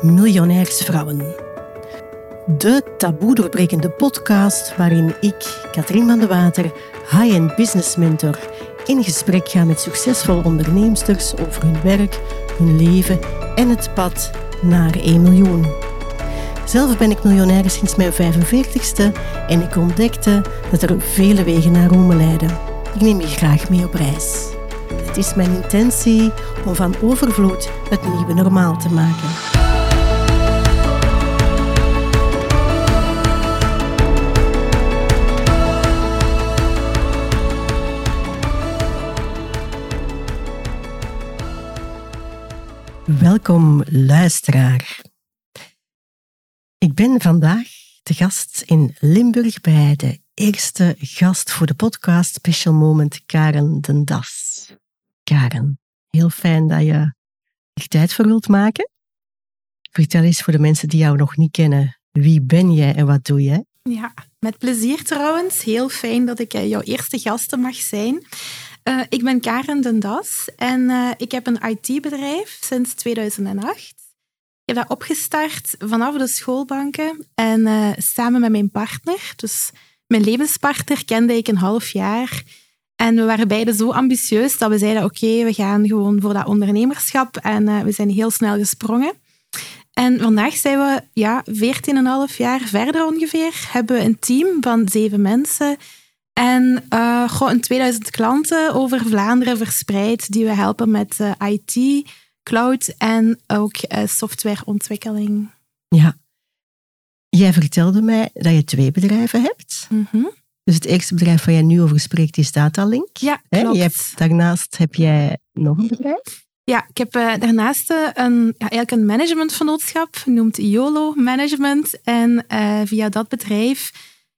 Miljonairsvrouwen. De taboe doorbrekende podcast waarin ik, Katrien van de Water, high-end business mentor, in gesprek ga met succesvolle onderneemsters over hun werk, hun leven en het pad naar 1 miljoen. Zelf ben ik miljonair sinds mijn 45ste en ik ontdekte dat er vele wegen naar Rome leiden. Ik neem je graag mee op reis. Het is mijn intentie om van overvloed het nieuwe normaal te maken. Welkom, luisteraar. Ik ben vandaag te gast in Limburg bij de eerste gast voor de podcast Special Moment, Karen den Das. Karen, heel fijn dat je er tijd voor wilt maken. Vertel eens voor de mensen die jou nog niet kennen, wie ben jij en wat doe jij? Ja, met plezier trouwens. Heel fijn dat ik eh, jouw eerste gasten mag zijn. Uh, ik ben Karen den Das en uh, ik heb een IT-bedrijf sinds 2008. Ik heb dat opgestart vanaf de schoolbanken en uh, samen met mijn partner, dus mijn levenspartner, kende ik een half jaar. En we waren beiden zo ambitieus dat we zeiden: Oké, we gaan gewoon voor dat ondernemerschap. En we zijn heel snel gesprongen. En vandaag zijn we ja, 14,5 jaar verder ongeveer. Hebben we een team van zeven mensen en uh, goh, een 2000 klanten over Vlaanderen verspreid die we helpen met uh, IT, cloud en ook uh, softwareontwikkeling. Ja. Jij vertelde mij dat je twee bedrijven hebt. Mm -hmm. Dus het eerste bedrijf waar jij nu over spreekt is Datalink. Ja, klopt. Je hebt, daarnaast heb jij nog een bedrijf? Ja, ik heb daarnaast een, ja, eigenlijk een managementvernootschap, genoemd YOLO Management. En via dat bedrijf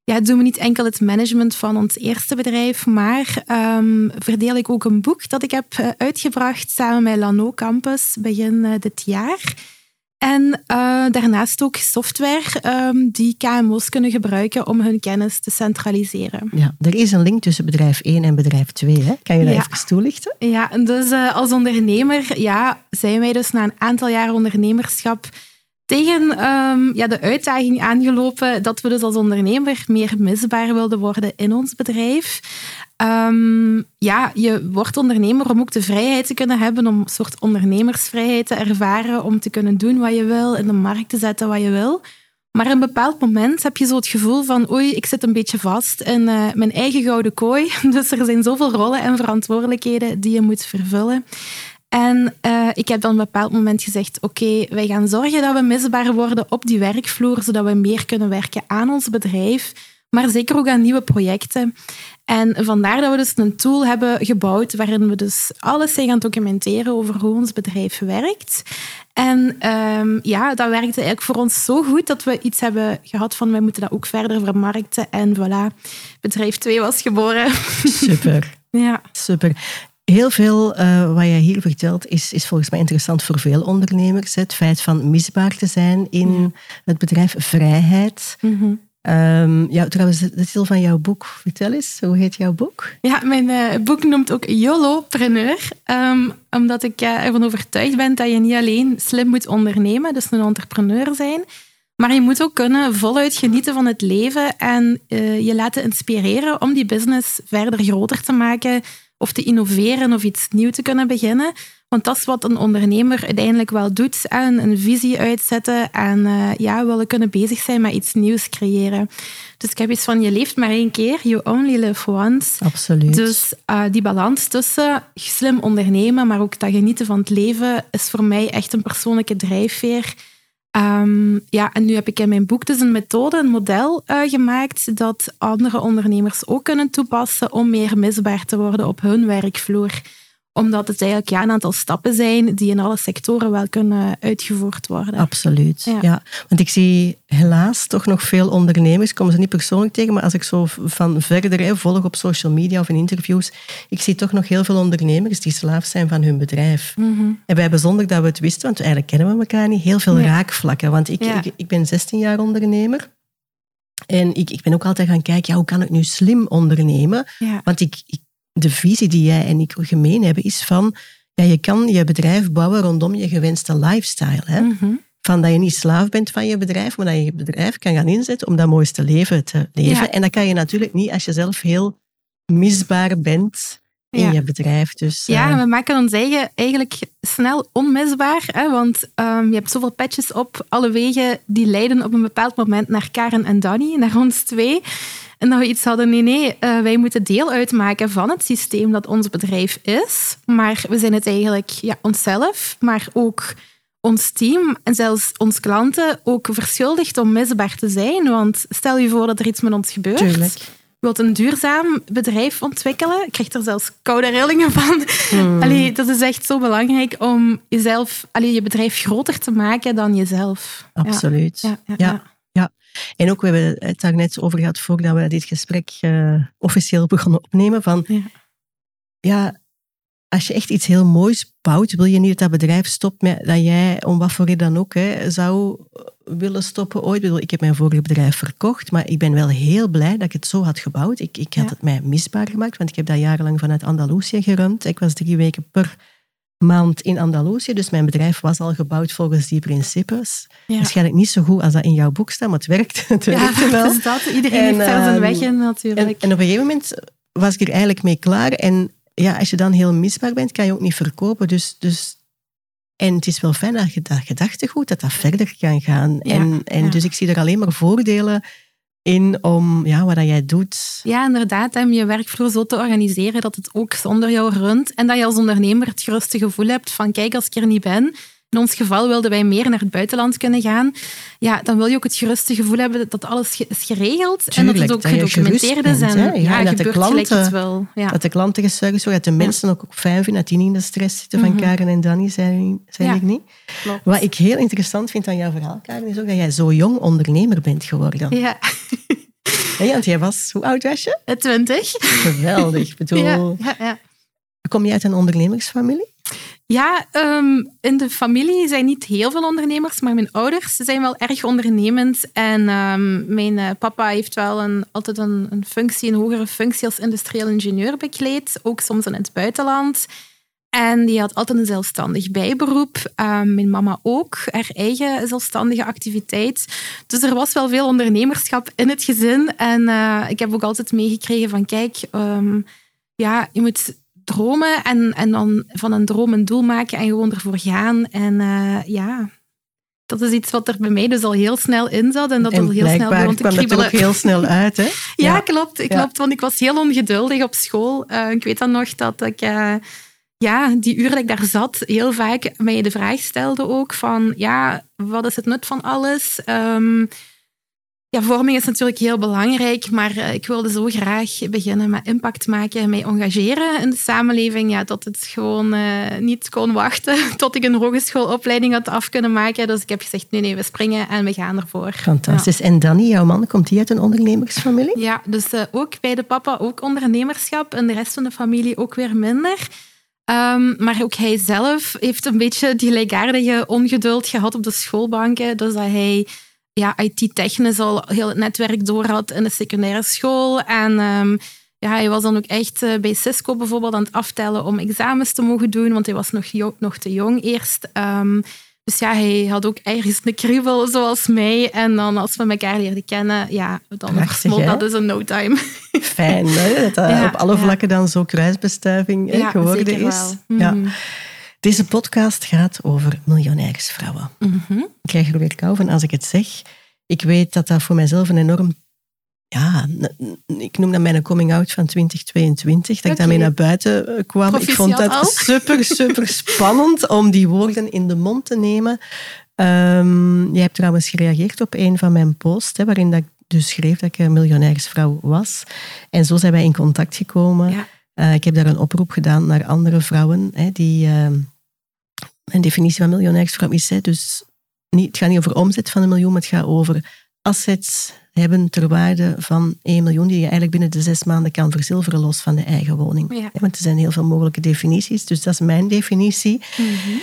ja, doen we niet enkel het management van ons eerste bedrijf, maar um, verdeel ik ook een boek dat ik heb uh, uitgebracht samen met Lano Campus begin uh, dit jaar. En uh, daarnaast ook software um, die KMO's kunnen gebruiken om hun kennis te centraliseren. Ja, er is een link tussen bedrijf 1 en bedrijf 2. Hè? Kan je dat ja. even toelichten? Ja, dus als ondernemer ja, zijn wij dus na een aantal jaar ondernemerschap tegen um, ja, de uitdaging aangelopen dat we dus als ondernemer meer misbaar wilden worden in ons bedrijf. Um, ja, je wordt ondernemer om ook de vrijheid te kunnen hebben, om een soort ondernemersvrijheid te ervaren, om te kunnen doen wat je wil, in de markt te zetten wat je wil. Maar in een bepaald moment heb je zo het gevoel van oei, ik zit een beetje vast in uh, mijn eigen gouden kooi. Dus er zijn zoveel rollen en verantwoordelijkheden die je moet vervullen. En uh, ik heb dan op een bepaald moment gezegd: Oké, okay, wij gaan zorgen dat we misbaar worden op die werkvloer, zodat we meer kunnen werken aan ons bedrijf, maar zeker ook aan nieuwe projecten. En vandaar dat we dus een tool hebben gebouwd waarin we dus alles zijn gaan documenteren over hoe ons bedrijf werkt. En um, ja, dat werkte eigenlijk voor ons zo goed dat we iets hebben gehad van wij moeten dat ook verder vermarkten. En voilà, bedrijf 2 was geboren. Super. ja. Super. Heel veel uh, wat jij hier vertelt is, is volgens mij interessant voor veel ondernemers. Het feit van misbaar te zijn in het bedrijf, vrijheid. Mm -hmm. um, ja, trouwens, de titel van jouw boek, vertel eens, hoe heet jouw boek? Ja, mijn uh, boek noemt ook YOLO-preneur. Um, omdat ik uh, ervan overtuigd ben dat je niet alleen slim moet ondernemen, dus een entrepreneur zijn, maar je moet ook kunnen voluit genieten van het leven en je laten inspireren om die business verder groter te maken, of te innoveren of iets nieuws te kunnen beginnen. Want dat is wat een ondernemer uiteindelijk wel doet. En een visie uitzetten en uh, ja, willen kunnen bezig zijn met iets nieuws creëren. Dus ik heb iets van, je leeft maar één keer, you only live once. Absoluut. Dus uh, die balans tussen slim ondernemen, maar ook dat genieten van het leven, is voor mij echt een persoonlijke drijfveer. Um, ja, en nu heb ik in mijn boek dus een methode, een model uh, gemaakt dat andere ondernemers ook kunnen toepassen om meer misbaar te worden op hun werkvloer omdat het eigenlijk ja, een aantal stappen zijn die in alle sectoren wel kunnen uitgevoerd worden. Absoluut, ja. ja. Want ik zie helaas toch nog veel ondernemers, ik kom ze niet persoonlijk tegen, maar als ik zo van verder volg op social media of in interviews, ik zie toch nog heel veel ondernemers die slaaf zijn van hun bedrijf. Mm -hmm. En wij hebben zonder dat we het wisten, want eigenlijk kennen we elkaar niet, heel veel raakvlakken. Want ik, ja. ik, ik ben 16 jaar ondernemer. En ik, ik ben ook altijd gaan kijken, ja, hoe kan ik nu slim ondernemen? Want ik, ik de visie die jij en ik gemeen hebben, is van ja, je kan je bedrijf bouwen rondom je gewenste lifestyle. Hè? Mm -hmm. van dat je niet slaaf bent van je bedrijf, maar dat je je bedrijf kan gaan inzetten om dat mooiste leven te leven. Ja. En dat kan je natuurlijk niet als je zelf heel misbaar bent in Ja. je bedrijf. Dus, Ja, eh, we maken ons eigen eigenlijk snel onmisbaar. Hè, want ehm, je hebt zoveel patches op. Alle wegen die leiden op een bepaald moment naar Karen en Danny, naar ons twee. En dat we iets hadden, nee, nee, eh, wij moeten deel uitmaken van het systeem dat ons bedrijf is. Maar we zijn het eigenlijk ja, onszelf, maar ook ons team en zelfs ons klanten ook verschuldigd om misbaar te zijn. Want stel je voor dat er iets met ons gebeurt. Tuurlijk. Je wilt een duurzaam bedrijf ontwikkelen. Ik krijg er zelfs koude rillingen van. Allee, dat is echt zo belangrijk om jezelf, allee, je bedrijf groter te maken dan jezelf. Absoluut. Ja, ja, Ja. ja. En ook, we hebben het daar net over gehad voordat we dit gesprek eh, officieel begonnen opnemen. Van, Ja. ja, als je echt iets heel moois bouwt, wil je niet dat dat bedrijf stopt met dat jij, om wat voor reden dan ook, hè, zou willen stoppen ooit. Ik bedoel, Ik heb mijn vorige bedrijf verkocht, maar ik ben wel heel blij dat ik het zo had gebouwd. Ik, ik had Ja. het mij misbaar gemaakt, want ik heb dat jarenlang vanuit Andalusië gerund. Ik was drie weken per maand in Andalusië, dus mijn bedrijf was al gebouwd volgens die principes. Ja. Waarschijnlijk niet zo goed als dat in jouw boek staat, maar het werkt. Het Ja, werkte wel. dat. Iedereen En, heeft daar zijn ehm, weg in En, natuurlijk. en op een gegeven moment was ik er eigenlijk mee klaar. En ja, als je dan heel misbaar bent, kan je ook niet verkopen. Dus, dus, en het is wel fijn dat je dat gedachtegoed, dat dat verder kan gaan. Ja, en en ja. dus ik zie er alleen maar voordelen in om ja, wat jij doet. Ja, inderdaad. Om je werkvloer zo te organiseren dat het ook zonder jou runt. En dat je als ondernemer het gerustte gevoel hebt van kijk, als ik er niet ben... In ons geval wilden wij meer naar het buitenland kunnen gaan. Ja, dan wil je ook het gerustte gevoel hebben dat alles is geregeld. en dat het ook dat gedocumenteerd is. En. Ja, ja, en dat de klanten-. Ja. Dat de klanten geserviced worden, dat de mensen ook, ook fijn vinden, dat die niet in de stress zitten van Mhm. Karen en Danny, zei, zei Ja. ik niet. Klopt. Wat ik heel interessant vind aan jouw verhaal, Karen, is ook dat jij zo jong ondernemer bent geworden. Ja, Hè, want jij was, hoe oud was je? twintig. Geweldig. Bedoel, Ja, ja, ja. kom je uit een ondernemersfamilie? Ja, ehm, in de familie zijn niet heel veel ondernemers, maar mijn ouders zijn wel erg ondernemend. En ehm, mijn eh, papa heeft wel een, altijd een, een functie, een hogere functie als industrieel ingenieur bekleed, ook soms in het buitenland. En die had altijd een zelfstandig bijberoep. Ehm, mijn mama ook, haar eigen zelfstandige activiteit. Dus er was wel veel ondernemerschap in het gezin. En eh, ik heb ook altijd meegekregen van, kijk, ja, je moet dromen en, en dan van een droom een doel maken en gewoon ervoor gaan. En eh, ja, dat is iets wat er bij mij dus al heel snel in zat en dat al heel snel begon te kwam er kriebelen. ook heel snel uit, hè? Ja, Ja. klopt. Ja. klopt. Want ik was heel ongeduldig op school. Eh, ik weet dan nog dat ik... eh, ja, die uren dat ik daar zat, heel vaak mij de vraag stelde ook van... Ja, wat is het nut van alles? Ehm, ja, vorming is natuurlijk heel belangrijk, maar eh, ik wilde zo graag beginnen met impact maken en mij engageren in de samenleving. Ja, dat het gewoon eh, niet kon wachten tot ik een hogeschoolopleiding had af kunnen maken. Dus ik heb gezegd, nee, nee, we springen en we gaan ervoor. Fantastisch. En Danny, jouw man, komt die uit een ondernemersfamilie? Ja, dus eh, ook bij de papa ook ondernemerschap en de rest van de familie ook weer minder. Ehm, maar ook hij zelf heeft een beetje die gelijkaardige ongeduld gehad op de schoolbanken. Dus dat hij ja, IT-technisch al heel het netwerk door had in de secundaire school. En ehm, ja, hij was dan ook echt eh, bij Cisco bijvoorbeeld aan het aftellen om examens te mogen doen, want hij was nog, nog te jong eerst. Ehm, dus ja, hij had ook ergens een kriebel zoals mij. En dan als we elkaar leerden kennen, ja, dan versmolt dat dus in no time. Fijn, hè? Dat dat Ja, op alle ja. vlakken dan zo kruisbestuiving hè, geworden is. wel. Ja. Deze podcast gaat over miljonairsvrouwen. Mhm. Ik krijg er weer kou van als ik het zeg. Ik weet dat dat voor mijzelf een enorm... Ja, ik noem dat mijn coming-out van 2022. Dat ik daarmee naar buiten kwam. Ik vond dat al. super, super spannend om die woorden in de mond te nemen. Ehm, jij hebt trouwens gereageerd op een van mijn posts, hè, waarin dat ik dus schreef dat ik een miljonairsvrouw was. En zo zijn wij in contact gekomen. Ja. Eh, ik heb daar een oproep gedaan naar andere vrouwen hè, die... ehm, een definitie van miljonairsvrouw is, hè, dus niet, het gaat niet over omzet van een miljoen, maar het gaat over assets hebben ter waarde van 1 miljoen, die je eigenlijk binnen de zes maanden kan verzilveren los van de eigen woning. Ja. Want er zijn heel veel mogelijke definities, dus dat is mijn definitie. Mhm.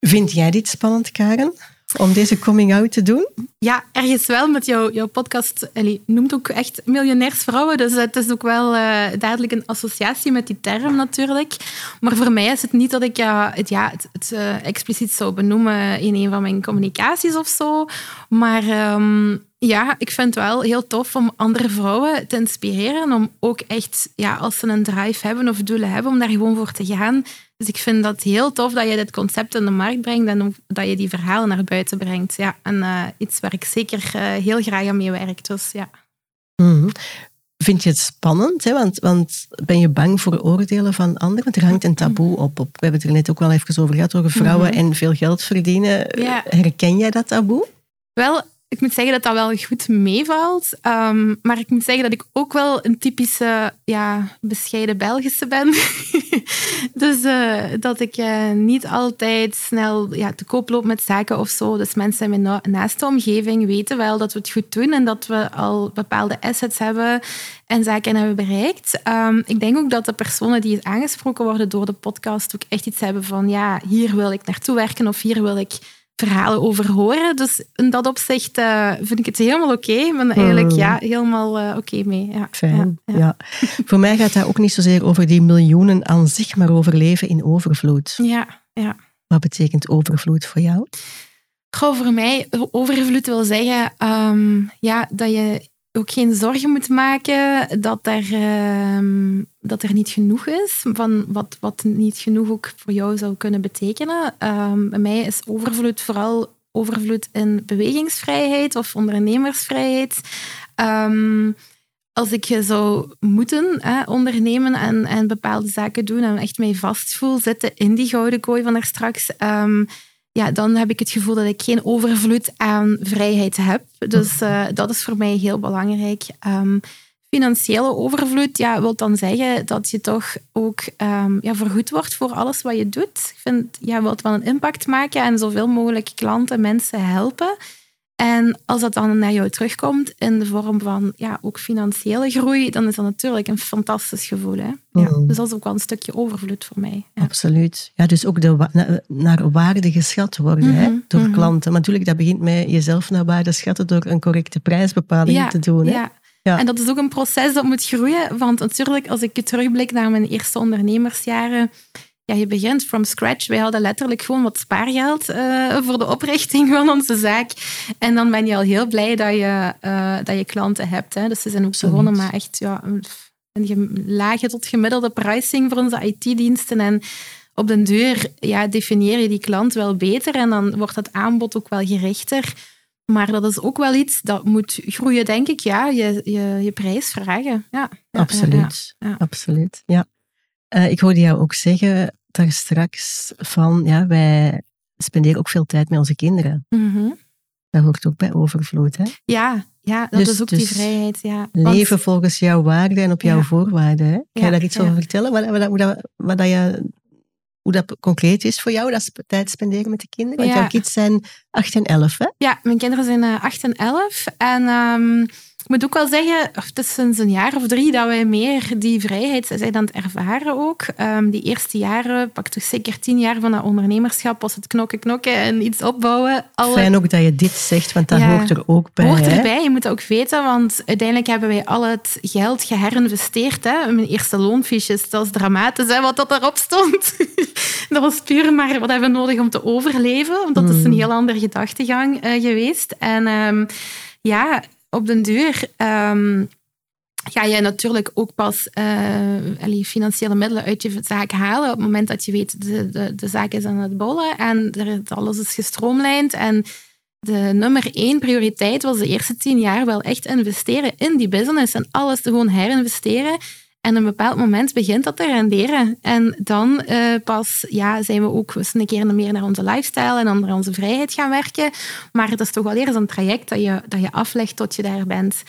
Vind jij dit spannend, Karen? Om deze coming out te doen? Ja, ergens wel. Met jouw, jouw podcast Ellie, noemt ook echt miljonairsvrouwen. Dus het is ook wel uh, duidelijk een associatie met die term natuurlijk. Maar voor mij is het niet dat ik ja, het, ja, het, uh, expliciet zou benoemen in een van mijn communicaties of zo. Maar um, ja, ik vind het wel heel tof om andere vrouwen te inspireren. Om ook echt, ja, als ze een drive hebben of doelen hebben, om daar gewoon voor te gaan. Dus ik vind dat heel tof dat je dit concept in de markt brengt en dat je die verhalen naar buiten brengt. Ja, en uh, iets waar ik zeker uh, heel graag aan mee werk. Dus ja. Mm -hmm. Vind je het spannend? Hè? Want, want ben je bang voor oordelen van anderen? Want er hangt een taboe op. op. We hebben het er net ook wel even over gehad, over vrouwen mm -hmm. en veel geld verdienen. Ja. Herken jij dat taboe? Wel, ik moet zeggen dat dat wel goed meevalt. Um, maar ik moet zeggen dat ik ook wel een typische ja, bescheiden Belgische ben. dus uh, dat ik uh, niet altijd snel ja, te koop loop met zaken of zo. Dus mensen in mijn naaste omgeving weten wel dat we het goed doen en dat we al bepaalde assets hebben en zaken hebben bereikt. Um, ik denk ook dat de personen die aangesproken worden door de podcast ook echt iets hebben van ja, hier wil ik naartoe werken of hier wil ik verhalen over horen. Dus in dat opzicht uh, vind ik het helemaal oké. Okay. Ik ben eigenlijk mm. ja, helemaal uh, oké okay mee. Ja. Fijn, ja, ja. Voor mij gaat dat ook niet zozeer over die miljoenen aan zich, maar over leven in overvloed. Ja, ja. Wat betekent overvloed voor jou? Goh, voor mij, overvloed wil zeggen um, ja, dat je ook geen zorgen moet maken dat er, uh, dat er niet genoeg is, van wat, wat niet genoeg ook voor jou zou kunnen betekenen. Um, bij mij is overvloed vooral overvloed in bewegingsvrijheid of ondernemersvrijheid. Um, als ik zou moeten hè, ondernemen en, en bepaalde zaken doen en echt mij vastvoel, zitten in die gouden kooi van daar straks, um, ja, dan heb ik het gevoel dat ik geen overvloed aan vrijheid heb. Dus uh, dat is voor mij heel belangrijk. Um, financiële overvloed ja, wil dan zeggen dat je toch ook um, ja, vergoed wordt voor alles wat je doet. Ik vind, je wilt wel een impact maken en zoveel mogelijk klanten, mensen helpen. En als dat dan naar jou terugkomt in de vorm van ja, ook financiële groei, dan is dat natuurlijk een fantastisch gevoel. Hè? Ja, mm. Dus dat is ook wel een stukje overvloed voor mij. Ja. Absoluut. Ja, dus ook de, na, naar waarde geschat worden mm -hmm. hè, door mm -hmm. klanten. Maar natuurlijk, dat begint met jezelf naar waarde schatten door een correcte prijsbepaling ja, te doen. Hè? Ja. Ja. En dat is ook een proces dat moet groeien. Want natuurlijk, als ik terugblik naar mijn eerste ondernemersjaren, ja, je begint from scratch. Wij hadden letterlijk gewoon wat spaargeld uh, voor de oprichting van onze zaak. En dan ben je al heel blij dat je, uh, dat je klanten hebt. Hè. Dus ze zijn ook begonnen maar echt ja, een lage tot gemiddelde pricing voor onze IT-diensten. En op den deur ja, definieer je die klant wel beter en dan wordt het aanbod ook wel gerichter. Maar dat is ook wel iets dat moet groeien, denk ik. Ja, je, je, je prijs vragen. Ja, absoluut. Ja, ja. absoluut. Ja. Uh, ik hoorde jou ook zeggen daar straks van, ja, wij spenderen ook veel tijd met onze kinderen. Mm -hmm. Dat hoort ook bij overvloed, hè? Ja, ja dat dus, is ook dus die vrijheid. Ja. Leven volgens jouw waarden en op jouw ja. voorwaarden. Hè? Kan je daar iets over vertellen? Wat, wat, wat, wat, wat dat je hoe dat concreet is voor jou, dat tijd spenderen met de kinderen? Want ja. jouw kids zijn 8 en 11, hè? Ja, mijn kinderen zijn uh, 8 en 11. En um, ik moet ook wel zeggen, het is sinds een jaar of drie dat wij meer die vrijheid zijn aan het ervaren ook. Um, die eerste jaren, pak toch zeker tien jaar van dat ondernemerschap, was het knokken, knokken en iets opbouwen. Alle... Fijn ook dat je dit zegt, want dat ja, hoort er ook bij. Hoort erbij, je moet dat ook weten, want uiteindelijk hebben wij al het geld geherinvesteerd. Hè. Mijn eerste loonfiches, dat is dramatisch hè, wat dat erop stond. dat was puur maar wat hebben we nodig om te overleven, want dat mm. is een heel andere gedachtegang uh, geweest. En um, ja, op den duur um, ga je natuurlijk ook pas uh, financiële middelen uit je zaak halen op het moment dat je weet de, de, de zaak is aan het bollen en er, alles is gestroomlijnd. En de nummer één prioriteit was de eerste tien jaar wel echt investeren in die business en alles te gewoon herinvesteren. En een bepaald moment begint dat te renderen. En dan uh, pas ja, zijn we ook eens een keer meer naar onze lifestyle en dan naar onze vrijheid gaan werken. Maar het is toch wel eerst een traject dat je, dat je aflegt tot je daar bent.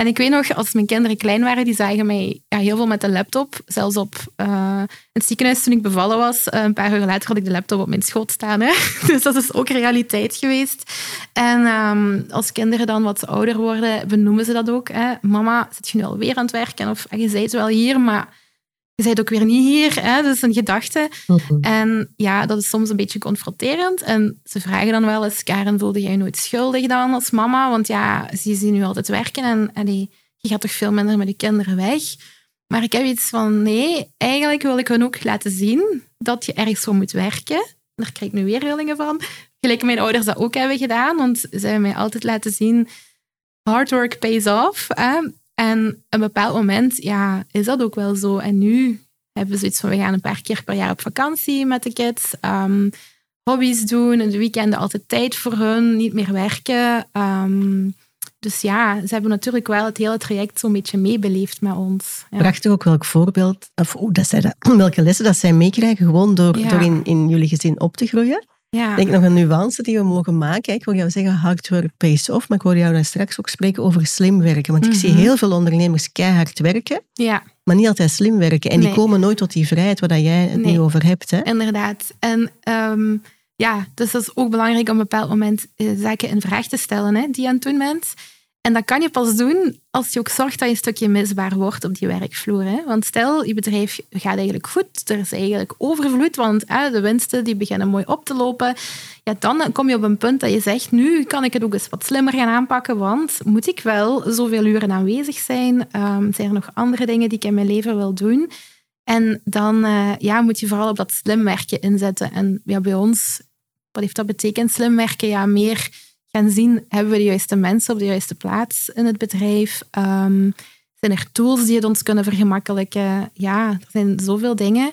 En ik weet nog, als mijn kinderen klein waren, die zagen mij ja, heel veel met de laptop. Zelfs op uh, het ziekenhuis toen ik bevallen was. Uh, een paar uur later had ik de laptop op mijn schoot staan. Hè. Dus dat is ook realiteit geweest. En um, als kinderen dan wat ouder worden, benoemen ze dat ook. Hè. Mama, zit je nu alweer aan het werken? Of je zei het wel hier, maar je bent ook weer niet hier. Hè? Dat is een gedachte. Mhm. En ja, dat is soms een beetje confronterend. En ze vragen dan wel eens, Karen, voelde jij nooit schuldig dan als mama? Want ja, ze zien nu altijd werken en allee, je gaat toch veel minder met je kinderen weg. Maar ik heb iets van, nee, eigenlijk wil ik hun ook laten zien dat je ergens voor moet werken. Daar krijg ik nu weer rillingen van. Gelijk mijn ouders dat ook hebben gedaan, want ze hebben mij altijd laten zien, hard work pays off. Hè? En op een bepaald moment ja, is dat ook wel zo. En nu hebben we zoiets van, we gaan een paar keer per jaar op vakantie met de kids. Ehm, hobby's doen, in de weekenden altijd tijd voor hun, niet meer werken. Ehm, dus ja, ze hebben natuurlijk wel het hele traject zo'n beetje meebeleefd met ons. Ja. Prachtig ook welk voorbeeld, of dat zij dat, welke lessen dat zij meekrijgen, gewoon door, Ja. door in, in jullie gezin op te groeien. Ja. Ik denk nog een nuance die we mogen maken. Ik wil jou zeggen, hard work pays off, maar ik hoor jou daar straks ook spreken over slim werken. Want ik zie Mhm. heel veel ondernemers keihard werken, ja, maar niet altijd slim werken. En die komen nooit tot die vrijheid waar dat jij het Nee. nu over hebt. Hè? inderdaad. En ehm, ja, dus dat is ook belangrijk om op een bepaald moment eh, zaken in vraag te stellen hè, die je aan het doen bent. En dat kan je pas doen als je ook zorgt dat je een stukje misbaar wordt op die werkvloer. Hè. Want stel, je bedrijf gaat eigenlijk goed, er is eigenlijk overvloed, want de winsten die beginnen mooi op te lopen. Ja, dan kom je op een punt dat je zegt, nu kan ik het ook eens wat slimmer gaan aanpakken, want moet ik wel zoveel uren aanwezig zijn? Ehm, zijn er nog andere dingen die ik in mijn leven wil doen? En dan eh, ja, moet je vooral op dat slim werken inzetten. En ja, bij ons, wat heeft dat betekend? Slim werken, ja, meer gaan zien, hebben we de juiste mensen op de juiste plaats in het bedrijf? Ehm, zijn er tools die het ons kunnen vergemakkelijken? Ja, er zijn zoveel dingen.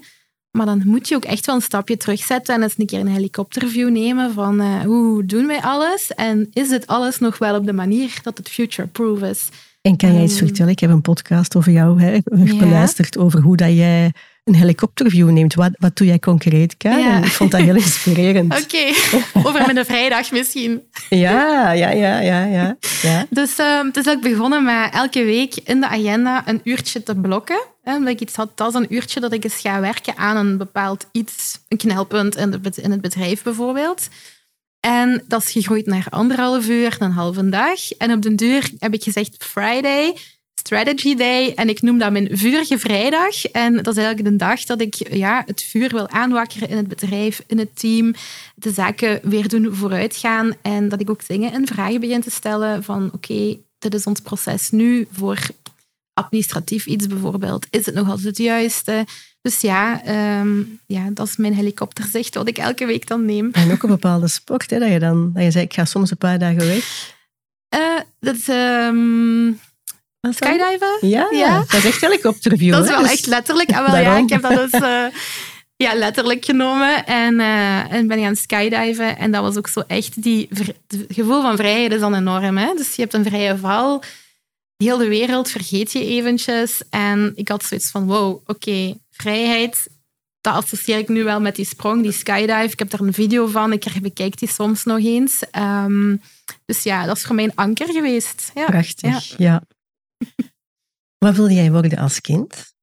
Maar dan moet je ook echt wel een stapje terugzetten en eens een keer een helikopterview nemen van eh, hoe doen wij alles? En is het alles nog wel op de manier dat het future-proof is? En kan jij iets Ehm, vertellen? Ik heb een podcast over jou hè, Ja. beluisterd over hoe dat jij een helikopterview neemt. Wat, wat doe jij concreet, Karen? Ja. Ik vond dat heel inspirerend. Oké, over mijn vrijdag misschien. Ja, ja, ja, ja, ja. ja. Dus ehm, het is ook begonnen met elke week in de agenda een uurtje te blokken. Hè, omdat ik iets had, dat is een uurtje dat ik eens ga werken aan een bepaald iets, een knelpunt in, de, in het bedrijf bijvoorbeeld. En dat is gegroeid naar anderhalf uur, een halve dag. En op den duur heb ik gezegd Friday, Strategy Day. En ik noem dat mijn vurige vrijdag. En dat is eigenlijk de dag dat ik ja, het vuur wil aanwakkeren in het bedrijf, in het team. De zaken weer doen vooruitgaan. En dat ik ook dingen in vragen begin te stellen van oké, dit is ons proces nu voor administratief iets bijvoorbeeld. Is het nog altijd het juiste? Dus ja, ehm, ja, dat is mijn helikopterzicht wat ik elke week dan neem. En ook een bepaalde sport, hè, dat je dan dat je zei, ik ga soms een paar dagen weg. Eh, dat is ehm, Wat is dat? Skydiven. Ja, Ja. dat is echt helikopterview. Dat is wel dus- echt letterlijk. Ah, wel, ja, ik heb dat dus eh, ja, letterlijk genomen en, eh, en ben gaan skydiven. En dat was ook zo echt die het gevoel van vrijheid is dan enorm. Hè? Dus je hebt een vrije val. Heel de wereld vergeet je eventjes. En ik had zoiets van, wow, oké, vrijheid, dat associeer ik nu wel met die sprong, die skydive. Ik heb daar een video van, ik bekijk die soms nog eens. Ehm, dus ja, dat is voor mij een anker geweest. Ja. Prachtig, ja. Wat wilde jij worden als kind?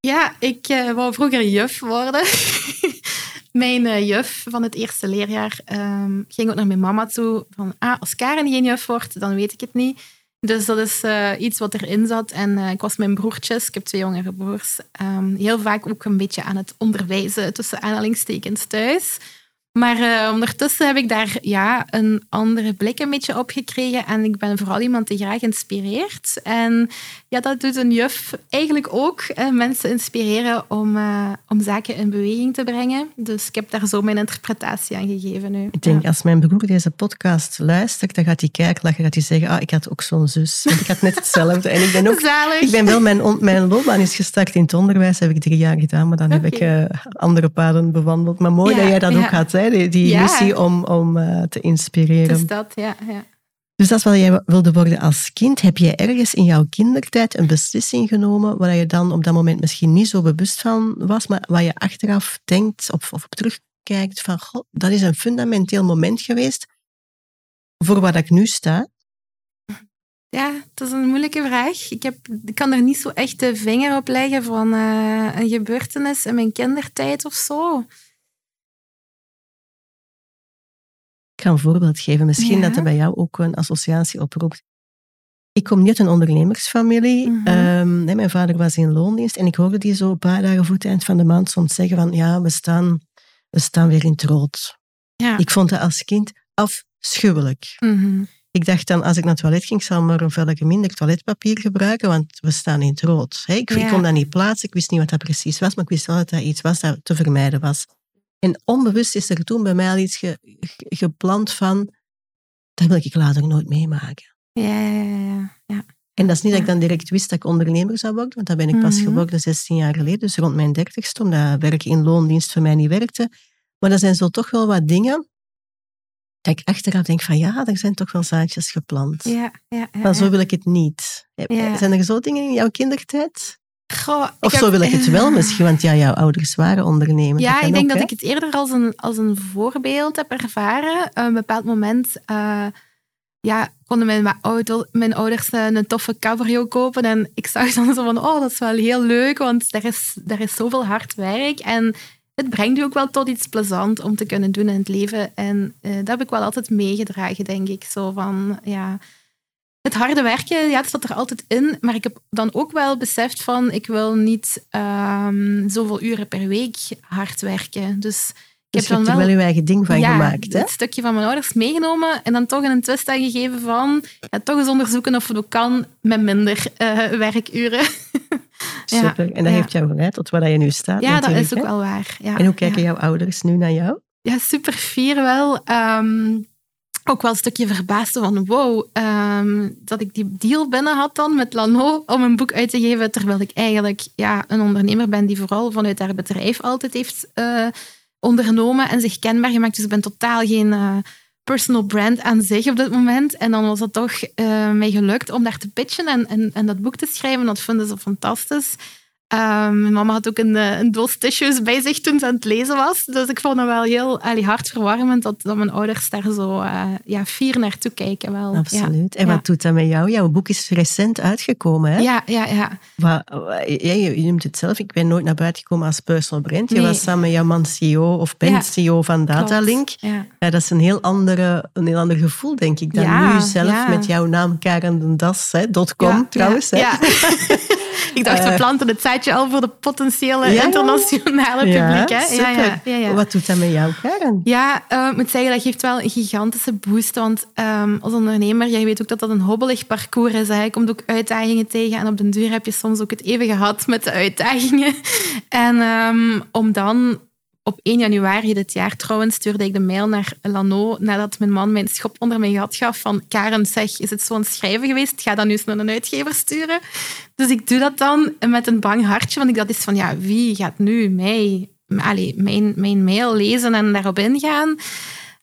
Ja, ik eh, wou vroeger juf worden. mijn eh, juf van het eerste leerjaar ehm, ging ook naar mijn mama toe. Van, ah, als Karen geen juf wordt, dan weet ik het niet. Dus dat is eh, iets wat erin zat. En ik was mijn broertjes, ik heb twee jongere broers, ehm, heel vaak ook een beetje aan het onderwijzen tussen aanhalingstekens thuis. Maar eh, ondertussen heb ik daar ja, een andere blik een beetje op gekregen. En ik ben vooral iemand die graag inspireert. En ja, dat doet een juf eigenlijk ook. mensen inspireren om, eh, om zaken in beweging te brengen. Dus ik heb daar zo mijn interpretatie aan gegeven nu. Ik denk, Ja. als mijn broer deze podcast luistert, dan gaat hij kijken, dan gaat hij zeggen, ah, ik had ook zo'n zus. Want ik had net hetzelfde. En ik ben ook Zalig. Ik ben wel, mijn, on- mijn loopbaan is gestart in het onderwijs, heb ik drie jaar gedaan, maar dan heb ik eh, andere paden bewandeld. Maar mooi Ja, dat jij dat ja. ook had, hè, die, die Ja. missie om, om eh, te inspireren. Dus dat, ja. ja. Dus dat is wat jij wilde worden als kind. Heb jij ergens in jouw kindertijd een beslissing genomen waar je dan op dat moment misschien niet zo bewust van was, maar waar je achteraf denkt of, of op terugkijkt van, god, dat is een fundamenteel moment geweest voor wat ik nu sta? Ja, dat is een moeilijke vraag. Ik, heb, ik kan er niet zo echt de vinger op leggen van eh, een gebeurtenis in mijn kindertijd of zo. Ga een voorbeeld geven. Misschien Ja. dat er bij jou ook een associatie oproept. Ik kom niet uit een ondernemersfamilie. Mhm. Ehm, nee, mijn vader was in loondienst en ik hoorde die zo een paar dagen voor het eind van de maand soms zeggen van ja, we staan, we staan weer in het rood. Ja. Ik vond dat als kind afschuwelijk. Mhm. Ik dacht dan, als ik naar het toilet ging, zal ik maar een velge minder toiletpapier gebruiken, want we staan in het rood. Ik, ik Ja. kon dat niet plaatsen, ik wist niet wat dat precies was, maar ik wist wel dat dat iets was dat te vermijden was. En onbewust is er toen bij mij al iets ge- van, dat wil ik later nooit meemaken. Ja, ja, ja, ja. En dat is niet dat ik dan direct wist dat ik ondernemer zou worden, want dat ben ik pas Mhm. geworden 16 jaar geleden, dus rond mijn dertigste, omdat werken in loondienst voor mij niet werkte. Maar dat zijn zo toch wel wat dingen dat ik achteraf denk van ja, er zijn toch wel zaadjes geplant. ja, ja, ja, Maar zo wil ik het niet. Zijn er zo dingen in jouw kindertijd? Goh, Of zo heb- wil ik het wel misschien, want ja, jouw ouders waren ondernemers. Ja, ik denk ook, dat ik het eerder als een, als een voorbeeld heb ervaren. Op een bepaald moment eh, ja, konden mijn, auto, mijn ouders eh, een toffe cabrio kopen. En ik zag dan zo van, oh, dat is wel heel leuk, want daar is, daar is zoveel hard werk. En het brengt je ook wel tot iets plezant om te kunnen doen in het leven. En eh, dat heb ik wel altijd meegedragen, denk ik. Zo van, ja... Het harde werken, ja, het zat er altijd in. Maar ik heb dan ook wel beseft van, ik wil niet ehm, zoveel uren per week hard werken. Dus ik Dus heb je dan hebt er wel, wel je eigen ding van ja, gemaakt. Hè? het stukje van mijn ouders meegenomen en dan toch in een twist aangegeven van, ja, toch eens onderzoeken of het ook kan met minder eh, werkuren. Ja, Super. En dat ja. heeft jou geleid tot waar je nu staat. ja, dat is ook hè? wel waar. Ja, En hoe kijken ja. jouw ouders nu naar jou? Ja, super fier wel. Ehm, ook wel een stukje verbaasd van wow, ehm, dat ik die deal binnen had dan met Lano om een boek uit te geven, terwijl ik eigenlijk ja, een ondernemer ben die vooral vanuit haar bedrijf altijd heeft eh, ondernomen en zich kenbaar gemaakt. Dus ik ben totaal geen eh, personal brand aan zich op dit moment. En dan was het toch eh, mij gelukt om daar te pitchen en, en, en dat boek te schrijven. Dat vonden ze fantastisch. Ehm, mijn mama had ook een, eh, een doos tissues bij zich toen ze aan het lezen was. Dus ik vond het wel heel allee, hartverwarmend dat, dat mijn ouders daar zo eh, ja, fier naartoe kijken. Wel. Absoluut. En Ja. wat doet dat met jou? Jouw boek is recent uitgekomen. Hè? Ja, ja, ja. je, je noemt het zelf, ik ben nooit naar buiten gekomen als personal brand. Je Nee. was samen met jouw man CEO of bent. CEO van Datalink. Ja. Dat is een heel, andere, een heel ander gevoel, denk ik, dan nu zelf met jouw naam Karen Das, hè, .com Ja, trouwens. Hè. ik dacht, we Eh. planten het zaadje al voor de potentiële Ja, internationale Ja, publiek. Hè? super. Ja, ja, ja, ja. Wat doet dat met jou, Karen? Ja, eh, ik moet zeggen, dat geeft wel een gigantische boost. Want ehm, als ondernemer, jij weet ook dat dat een hobbelig parcours is. Hè. Je komt ook uitdagingen tegen. En op den duur heb je soms ook het even gehad met de uitdagingen. En ehm, om dan op 1 januari dit jaar trouwens stuurde ik de mail naar Lano nadat mijn man mijn schop onder mijn gat gaf van Karen, zeg, is het zo'n schrijven geweest? Ga dat nu eens naar een uitgever sturen. Dus ik doe dat dan met een bang hartje, want ik dacht is van, ja, wie gaat nu mij, mijn, mijn mail lezen en daarop ingaan?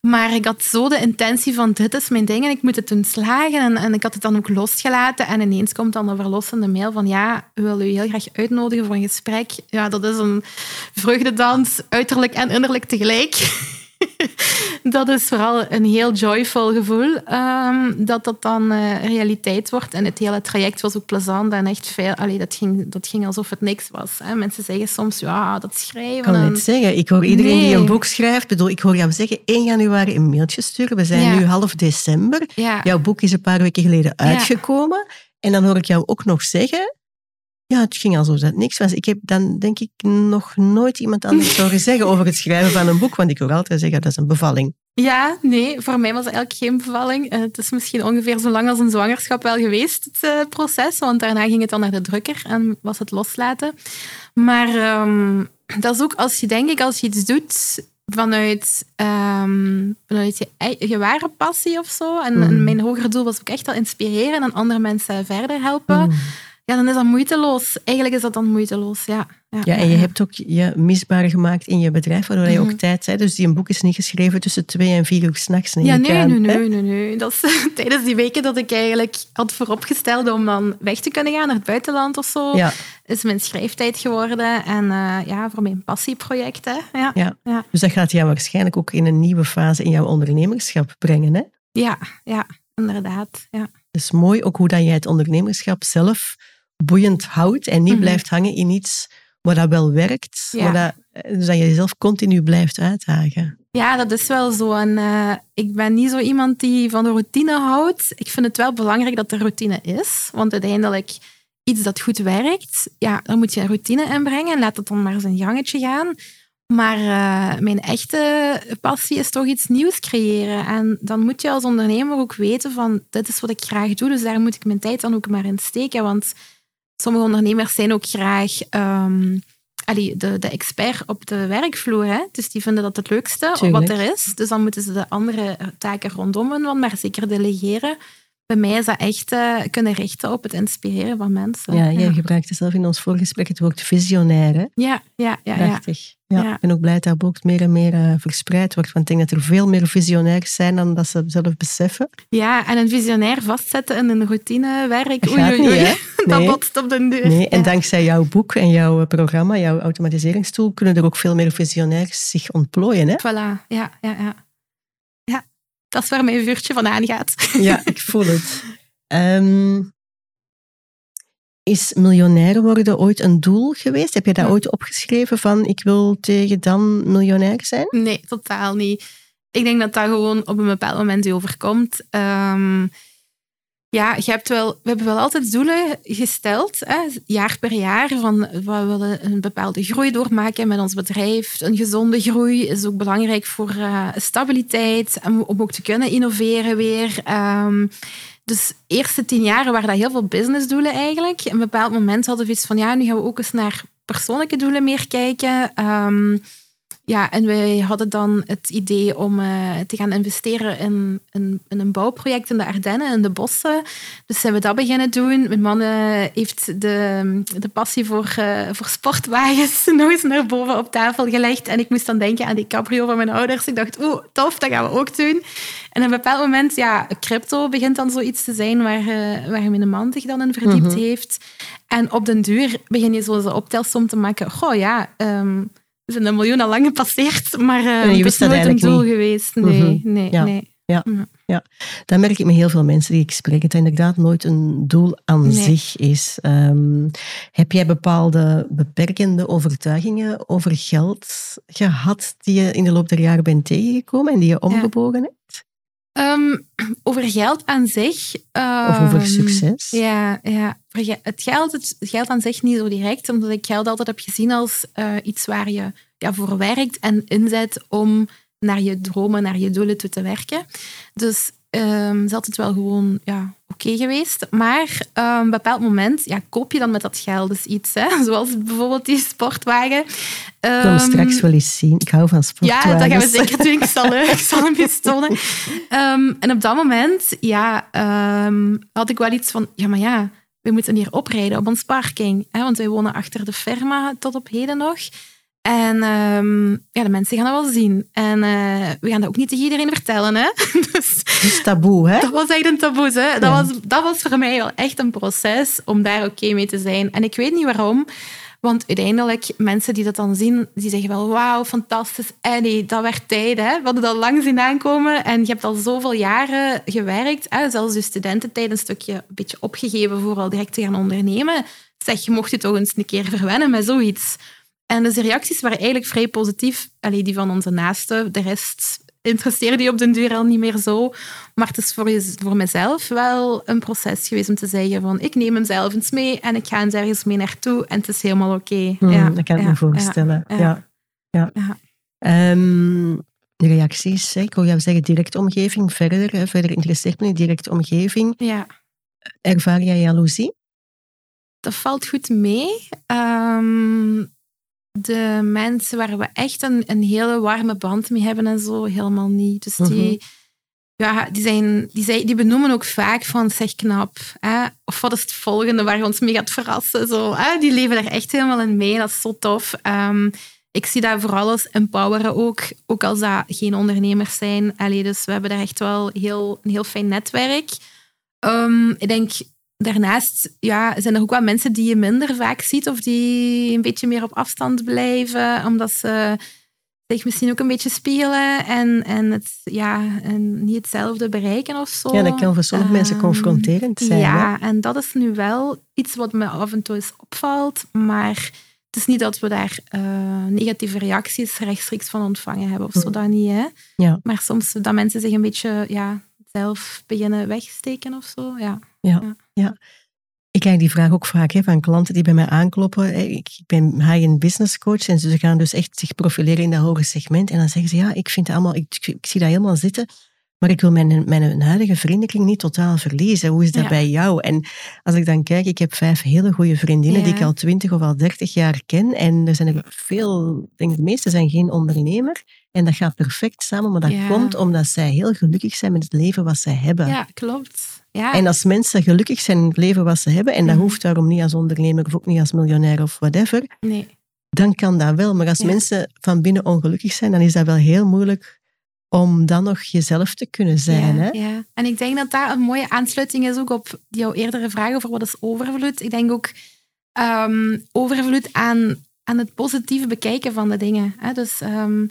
Maar ik had zo de intentie van dit is mijn ding en ik moet het doen slagen. En, en ik had het dan ook losgelaten. En ineens komt dan een verlossende mail van ja, we willen u heel graag uitnodigen voor een gesprek. Ja, dat is een vreugdedans, uiterlijk en innerlijk tegelijk. dat is vooral een heel joyful gevoel ehm, dat dat dan eh, realiteit wordt. En het hele traject was ook plezant en echt veel. Allee, dat, ging, dat ging alsof het niks was. Hè. Mensen zeggen soms, ja, dat Ik schrijven. kan en- het zeggen. Ik hoor iedereen die een boek schrijft, bedoel, ik hoor jou zeggen 1 januari een mailtje sturen. We zijn Ja. nu half december. ja. Jouw boek is een paar weken geleden Ja. uitgekomen. En dan hoor ik jou ook nog zeggen... Ja, het ging alsof dat niks was. Ik heb dan, denk ik, nog nooit iemand anders horen zeggen over het schrijven van een boek. Want ik hoor altijd zeggen, dat is een bevalling. Ja, nee, voor mij was het eigenlijk geen bevalling. Eh, het is misschien ongeveer zo lang als een zwangerschap wel geweest, het eh, proces. Want daarna ging het dan naar de drukker en was het loslaten. Maar ehm, dat is ook als je, denk ik, als je iets doet vanuit, ehm, vanuit je, je ware passie of zo. En, en Mm. mijn hoger doel was ook echt wel inspireren en andere mensen verder helpen. Mm. Ja, dan is dat moeiteloos. Eigenlijk is dat dan moeiteloos, ja. Ja, en je hebt ook je misbaar gemaakt in je bedrijf, waardoor je ook Mhm. tijd hebt. Dus die een boek is niet geschreven tussen twee en vier uur s'nachts. Ja, nee, nee, nee, nee, nee. Dat is tijdens die weken dat ik eigenlijk had vooropgesteld om dan weg te kunnen gaan naar het buitenland of zo, Ja, is mijn schrijftijd geworden. En eh, ja, voor mijn passieproject, hè. Ja, ja. ja, Dus dat gaat jou waarschijnlijk ook in een nieuwe fase in jouw ondernemerschap brengen. Hè? ja, ja, inderdaad. Ja. Het is mooi ook hoe dat jij het ondernemerschap zelf boeiend houdt en niet Mhm. blijft hangen in iets wat dat wel werkt, Ja. dat, dus dat je jezelf continu blijft uitdagen. Ja, dat is wel zo. En uh, ik ben niet zo iemand die van de routine houdt. Ik vind het wel belangrijk dat er routine is. Want uiteindelijk, iets dat goed werkt, ja, dan moet je een routine inbrengen. Laat het dan maar zijn gangetje gaan. Maar uh, mijn echte passie is toch iets nieuws creëren. En dan moet je als ondernemer ook weten van, dit is wat ik graag doe. Dus daar moet ik mijn tijd dan ook maar in steken. Want sommige ondernemers zijn ook graag... Um, allee, de, de expert op de werkvloer. Hè? Dus die vinden dat het leukste Tuurlijk. wat er is. Dus dan moeten ze de andere taken rondom doen, maar zeker delegeren. Bij mij is dat echt uh, kunnen richten op het inspireren van mensen. Ja, jij ja. gebruikte zelf in ons voorgesprek het woord visionair. Hè? Ja, ja, ja. Prachtig. Ja. Ja. Ik ben ook blij dat dat ook meer en meer uh, verspreid wordt. Want ik denk dat er veel meer visionairs zijn dan dat ze zelf beseffen. Ja, en een visionair vastzetten in een routinewerk. Dat oei, oei, dat botst op de deur. Nee, en dankzij jouw boek en jouw programma, jouw automatiseringstool, kunnen er ook veel meer visionairs zich ontplooien. Hè? Voilà, ja, ja, ja. Ja, dat is waar mijn vuurtje van aangaat. Ja, ik voel het. Um, is miljonair worden ooit een doel geweest? Heb je daar ooit opgeschreven van ik wil tegen dan miljonair zijn? Nee, totaal niet. Ik denk dat dat gewoon op een bepaald moment overkomt. Um, ja, je hebt wel, we hebben wel altijd doelen gesteld, hè, jaar per jaar, van we willen een bepaalde groei doormaken met ons bedrijf. Een gezonde groei is ook belangrijk voor uh, stabiliteit, om ook te kunnen innoveren weer. Um, dus de eerste tien jaar waren dat heel veel businessdoelen eigenlijk. Op een bepaald moment hadden we iets van, ja, nu gaan we ook eens naar persoonlijke doelen meer kijken. Um, ja, en wij hadden dan het idee om uh, te gaan investeren in, in, in, een bouwproject in de Ardennen, in de bossen. Dus zijn we dat beginnen doen. Mijn man uh, heeft de, de passie voor, uh, voor sportwagens nog eens naar boven op tafel gelegd. En ik moest dan denken aan die cabrio van mijn ouders. Ik dacht, oeh, tof, dat gaan we ook doen. En op een bepaald moment, ja, crypto begint dan zoiets te zijn waar, waar mijn man zich dan in verdiept mm -hmm. heeft. En op den duur begin je zo een optelsom te maken. Goh, ja... Um, we zijn een miljoen al lang gepasseerd, maar uh, het is nooit een doel niet. geweest. Nee, mm -hmm. nee, ja. nee. Ja, ja, dat merk ik met heel veel mensen die ik spreek. Het inderdaad nooit een doel aan nee. zich is. Um, heb jij bepaalde beperkende overtuigingen over geld gehad die je in de loop der jaren bent tegengekomen en die je omgebogen ja. hebt? Um, over geld aan zich. Um, of over succes? Ja, ja. Het, geld, het geld aan zich niet zo direct, omdat ik geld altijd heb gezien als uh, iets waar je ja, voor werkt en inzet om naar je dromen, naar je doelen toe te werken. Dus um, is altijd wel gewoon ja, oké okay geweest. Maar op um, een bepaald moment ja, koop je dan met dat geld dus iets. Hè? Zoals bijvoorbeeld die sportwagen. Um, ik wil hem straks wel eens zien. Ik hou van sportwagens. Ja, dat gaan we zeker doen. Ik zal, ik zal hem eens tonen. En op dat moment ja, had ik wel iets van... Ja, maar ja, we moeten hier oprijden op ons parking. Hè? Want wij wonen achter de firma tot op heden nog. En um, ja, de mensen gaan dat wel zien. En uh, we gaan dat ook niet tegen iedereen vertellen. Hè? dus, dat is taboe, hè? Dat was echt een taboe. Hè? Dat, was, dat was voor mij wel echt een proces om daar oké okay mee te zijn. En ik weet niet waarom. Want uiteindelijk, mensen die dat dan zien, die zeggen wel, wauw, fantastisch. Eddie, dat werd tijd. Hè? We hadden dat lang zien aankomen. En je hebt al zoveel jaren gewerkt. Hè? Zelfs je studententijd een stukje een beetje opgegeven voor al direct te gaan ondernemen. Zeg, je mocht je toch eens een keer verwennen met zoiets. En dus de reacties waren eigenlijk vrij positief. Allee, die van onze naasten. De rest interesseerde die op den duur al niet meer zo. Maar het is voor, voor mezelf wel een proces geweest om te zeggen van ik neem hem zelf eens mee en ik ga eens ergens mee naartoe en het is helemaal oké. Okay. Mm, ja, dat kan ik ja, me voorstellen. Ja. ja. ja. Um, de reacties, ik wil jou zeggen directe omgeving, verder, verder interesseert me directe omgeving. Ja. Ervaar jij jaloezie? Dat valt goed mee. Um, de mensen waar we echt een, een hele warme band mee hebben en zo, helemaal niet. Dus die, mm -hmm. ja, die, zijn, die, zijn, die benoemen ook vaak van zeg knap. Hè? Of wat is het volgende waar je ons mee gaat verrassen? Zo, hè? Die leven er echt helemaal in mee. Dat is zo tof. Um, ik zie dat vooral als empoweren ook, ook als dat geen ondernemers zijn. Allee, dus we hebben daar echt wel heel, een heel fijn netwerk. Um, ik denk daarnaast ja, zijn er ook wel mensen die je minder vaak ziet of die een beetje meer op afstand blijven, omdat ze zich misschien ook een beetje spelen en, en, het, ja, en niet hetzelfde bereiken of zo. Ja, dat kan voor sommige um, mensen confronterend zijn. Ja, hè? en dat is nu wel iets wat me af en toe eens opvalt, maar het is niet dat we daar eh, negatieve reacties rechtstreeks van ontvangen hebben of zo, Mm. dat niet. Hè? Ja. Maar soms dat mensen zich een beetje ja, zelf beginnen wegsteken of zo. Ja. Ik krijg die vraag ook vaak hè, van klanten die bij mij aankloppen. Ik ben high-end business coach en ze gaan dus echt zich profileren in dat hoge segment. En dan zeggen ze, ja, ik, vind het allemaal, ik, ik zie dat helemaal zitten, maar ik wil mijn, mijn huidige vriendenkring niet totaal verliezen. Hoe is dat Ja. bij jou? En als ik dan kijk, ik heb vijf hele goede vriendinnen die ik Ja. al twintig of al dertig jaar ken. En er zijn er veel, ik denk de meeste zijn geen ondernemer. En dat gaat perfect samen, maar dat Ja. komt omdat zij heel gelukkig zijn met het leven wat zij hebben. ja, klopt. Ja. En als mensen gelukkig zijn in het leven wat ze hebben, en dat Mhm. hoeft daarom niet als ondernemer of ook niet als miljonair of whatever, nee. dan kan dat wel. Maar als Ja. mensen van binnen ongelukkig zijn, dan is dat wel heel moeilijk om dan nog jezelf te kunnen zijn. ja, hè? ja. En ik denk dat daar een mooie aansluiting is ook op jouw eerdere vraag over wat is overvloed. Ik denk ook ehm, overvloed aan, aan het positieve bekijken van de dingen. Hè? Dus ehm,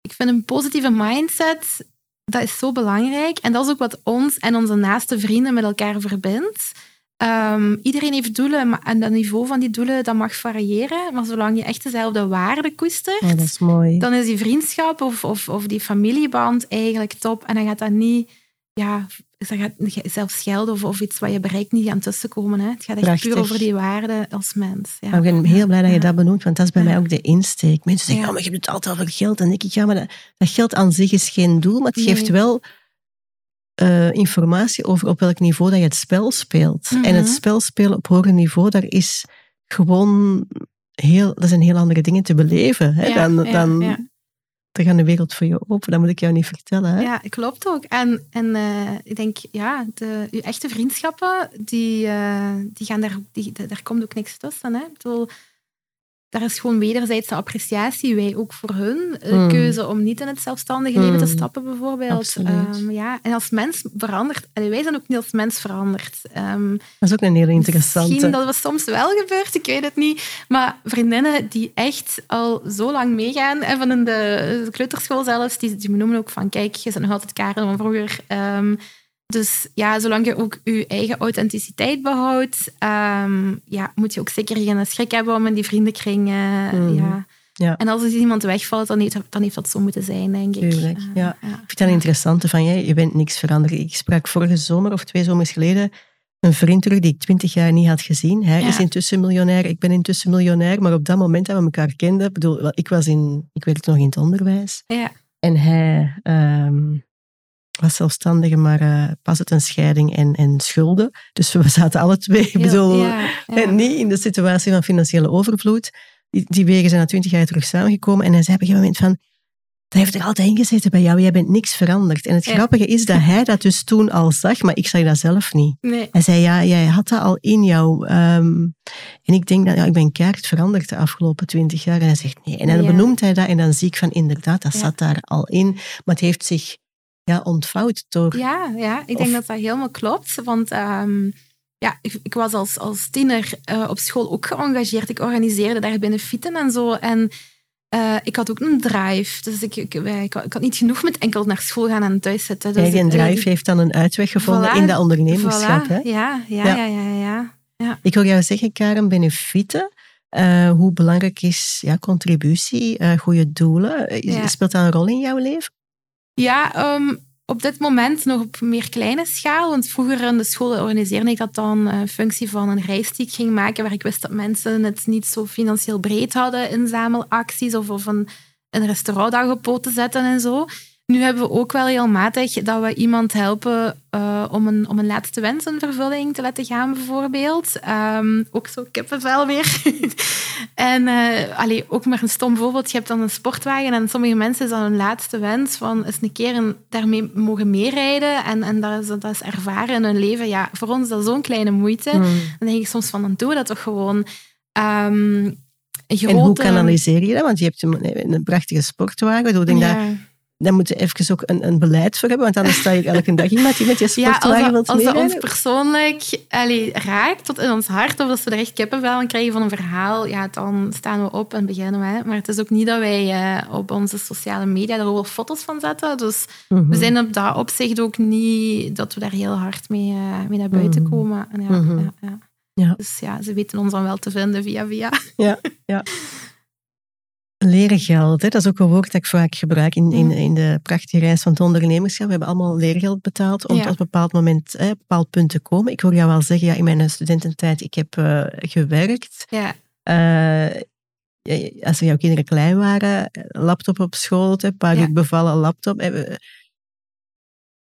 ik vind een positieve mindset, dat is zo belangrijk. En dat is ook wat ons en onze naaste vrienden met elkaar verbindt. Ehm, iedereen heeft doelen, maar en het niveau van die doelen dat mag variëren. Maar zolang je echt dezelfde waarden koestert, Ja, dat is mooi. dan is die vriendschap of, of, of die familieband eigenlijk top. En dan gaat dat niet, ja, dan gaat zelfs geld of, of iets wat je bereikt niet aan tussenkomen. Hè. Het gaat echt Prachtig. puur over die waarden als mens. Ja. Maar ik ben heel blij dat je dat benoemt, want dat is bij Ja. mij ook de insteek. Mensen zeggen, Ja. oh, maar je hebt het altijd over geld. En ik denk, ja, maar dat, dat geld aan zich is geen doel, maar het Nee. geeft wel eh, informatie over op welk niveau dat je het spel speelt. Mhm. En het spel spelen op hoger niveau, daar is gewoon heel, dat zijn heel andere dingen te beleven. Hè? Dan, dan, dan gaat de wereld voor je open. Dat moet ik jou niet vertellen. Hè? Ja, klopt ook. En, en eh, ik denk, ja, de, uw echte vriendschappen, die, eh, die gaan daar, die, daar komt ook niks tussen. Hè? Ik daar is gewoon wederzijdse appreciatie. Wij ook voor hun. De Mm. keuze om niet in het zelfstandige leven te Mm. stappen, bijvoorbeeld. Ehm, ja. En als mens verandert, en wij zijn ook niet als mens veranderd. Ehm, Dat is ook een hele interessante. Misschien dat het soms wel gebeurt, ik weet het niet. Maar vriendinnen die echt al zo lang meegaan, en van in de kleuterschool zelfs, die, die noemen ook van, kijk, je bent nog altijd Karen van vroeger. Ehm, dus ja, zolang je ook je eigen authenticiteit behoudt, ehm, ja, moet je ook zeker geen schrik hebben om in die vriendenkring... eh, Mhm. ja. Ja. En als er iemand wegvalt, dan heeft, dan heeft dat zo moeten zijn, denk ik. Tuurlijk, Eh, ja. Ik vind dat een interessante van jij. Je bent niks veranderd. Ik sprak vorige zomer of twee zomers geleden een vriend terug die ik twintig jaar niet had gezien. Hij Ja. is intussen miljonair, ik ben intussen miljonair. Maar op dat moment dat we elkaar kenden, bedoel, wel, ik, was in, ik werkte nog in het onderwijs. Ja. En hij ehm, was zelfstandige, maar eh, pas het een scheiding en, en schulden. Dus we zaten alle twee, Heel- bedoel, ja, ja. en niet in de situatie van financiële overvloed. Die, die wegen zijn na twintig jaar terug samengekomen. En hij zei op een gegeven moment van, dat heeft er altijd in gezeten bij jou. Jij bent niks veranderd. En het Ja. grappige is dat hij dat dus toen al zag, maar ik zag dat zelf niet. Nee. Hij zei, ja, jij had dat al in jou. Ehm, en ik denk dat, ja, ik ben keihard veranderd de afgelopen twintig jaar. En hij zegt, nee. En dan Ja. benoemt hij dat en dan zie ik van, inderdaad, dat zat daar al in. Maar het heeft zich ja, ontvouwd door... Ja, ja, ik denk Of- dat dat helemaal klopt. Want ehm, ja, ik, ik was als, als tiener eh, op school ook geëngageerd. Ik organiseerde daar benefieten en zo. En eh, ik had ook een drive. Dus ik, ik, ik, ik had niet genoeg met enkel naar school gaan en thuis zitten. Dus Eigen drive heeft dan een uitweg gevonden Voilà, in dat ondernemerschap. Voilà, Hè? ja, ja, Ja. ja, ja, ja. Ik hoor jou zeggen, Karen, benefieten. Eh, hoe belangrijk is ja, contributie, eh goede doelen? Eh. Speelt dat een rol in jouw leven? Ja, ehm, op dit moment nog op meer kleine schaal. Want vroeger in de school organiseerde ik dat dan een functie van een reis die ik ging maken, waar ik wist dat mensen het niet zo financieel breed hadden, inzamelacties of, of een, een restaurantdag op poot te zetten en zo. Nu hebben we ook wel heel matig dat we iemand helpen eh, om, een, om een laatste wens in vervulling te laten gaan, bijvoorbeeld. Ehm, ook zo kippenvel weer. en eh, allee, ook maar een stom voorbeeld. Je hebt dan een sportwagen en sommige mensen is dan hun laatste wens van eens een keer een, daarmee mogen meerijden. En, en dat, is, dat is ervaren in hun leven. Ja, voor ons is dat zo'n kleine moeite. Hmm. Dan denk ik soms van, dan doe we dat toch gewoon. Ehm, een En hoe kanaliseer je dat? Want je hebt een, een prachtige sportwagen. Ik denk dat. Daar moet je even ook een, een beleid voor hebben. Want anders sta je elke dag iemand die met je Ja, als sportwagen dat, wilt als dat ons persoonlijk allee, raakt tot in ons hart, of als we er echt kippenvel aan krijgen van een verhaal, ja, dan staan we op en beginnen we. Maar het is ook niet dat wij eh, op onze sociale media er wel foto's van zetten. Dus Mhm. we zijn op dat opzicht ook niet dat we daar heel hard mee, eh, mee naar buiten Mhm. komen. En ja, Mhm. ja, ja. Ja. Dus ja, ze weten ons dan wel te vinden via via. Ja, ja. Leergeld, hè? dat is ook een woord dat ik vaak gebruik in, in, in de prachtige reis van het ondernemerschap. We hebben allemaal leergeld betaald om Ja. tot een bepaald moment, hè, een bepaald punt te komen. Ik hoor jou wel zeggen, ja, in mijn studententijd, ik heb eh, gewerkt. Ja, Eh, als jouw kinderen klein waren, laptop op school, hè, paar Ja. uur bevallen, laptop.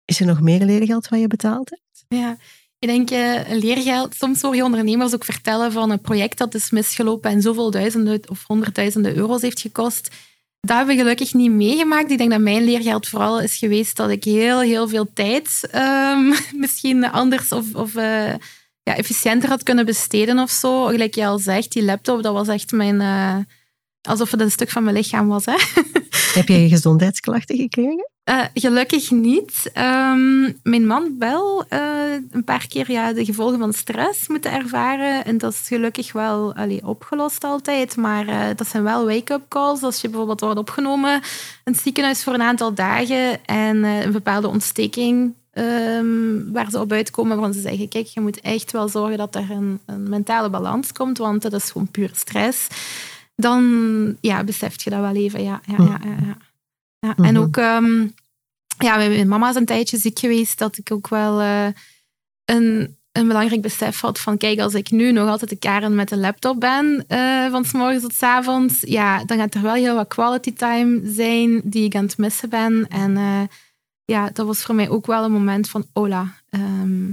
Is er nog meer leergeld wat je betaald hebt? ja. Ik denk eh, leergeld. Soms hoor je ondernemers ook vertellen van een project dat is misgelopen en zoveel duizenden of honderdduizenden euro's heeft gekost. Dat hebben we gelukkig niet meegemaakt. Ik denk dat mijn leergeld vooral is geweest dat ik heel, heel veel tijd ehm, misschien anders of, of eh, ja, efficiënter had kunnen besteden of zo. Gelijk je al zegt, die laptop, dat was echt mijn... eh, alsof het een stuk van mijn lichaam was. Hè? Heb je gezondheidsklachten gekregen? Eh, gelukkig niet. Ehm, mijn man wel eh, een paar keer ja, de gevolgen van stress moeten ervaren. En dat is gelukkig wel allee, opgelost altijd. Maar eh, dat zijn wel wake-up calls. Als je bijvoorbeeld wordt opgenomen in het ziekenhuis voor een aantal dagen en een bepaalde ontsteking ehm, waar ze op uitkomen, waarvan ze zeggen, kijk, je moet echt wel zorgen dat er een, een mentale balans komt, want dat is gewoon puur stress. Dan ja, beseft je dat wel even. Ja, ja, ja, ja, En Mhm. ook, ehm, ja, mijn mama is een tijdje ziek geweest, dat ik ook wel eh, een, een belangrijk besef had van, kijk, als ik nu nog altijd de Karen met de laptop ben, eh, van s morgens tot s avonds, ja, dan gaat er wel heel wat quality time zijn die ik aan het missen ben. En eh, ja, dat was voor mij ook wel een moment van, hola, ehm,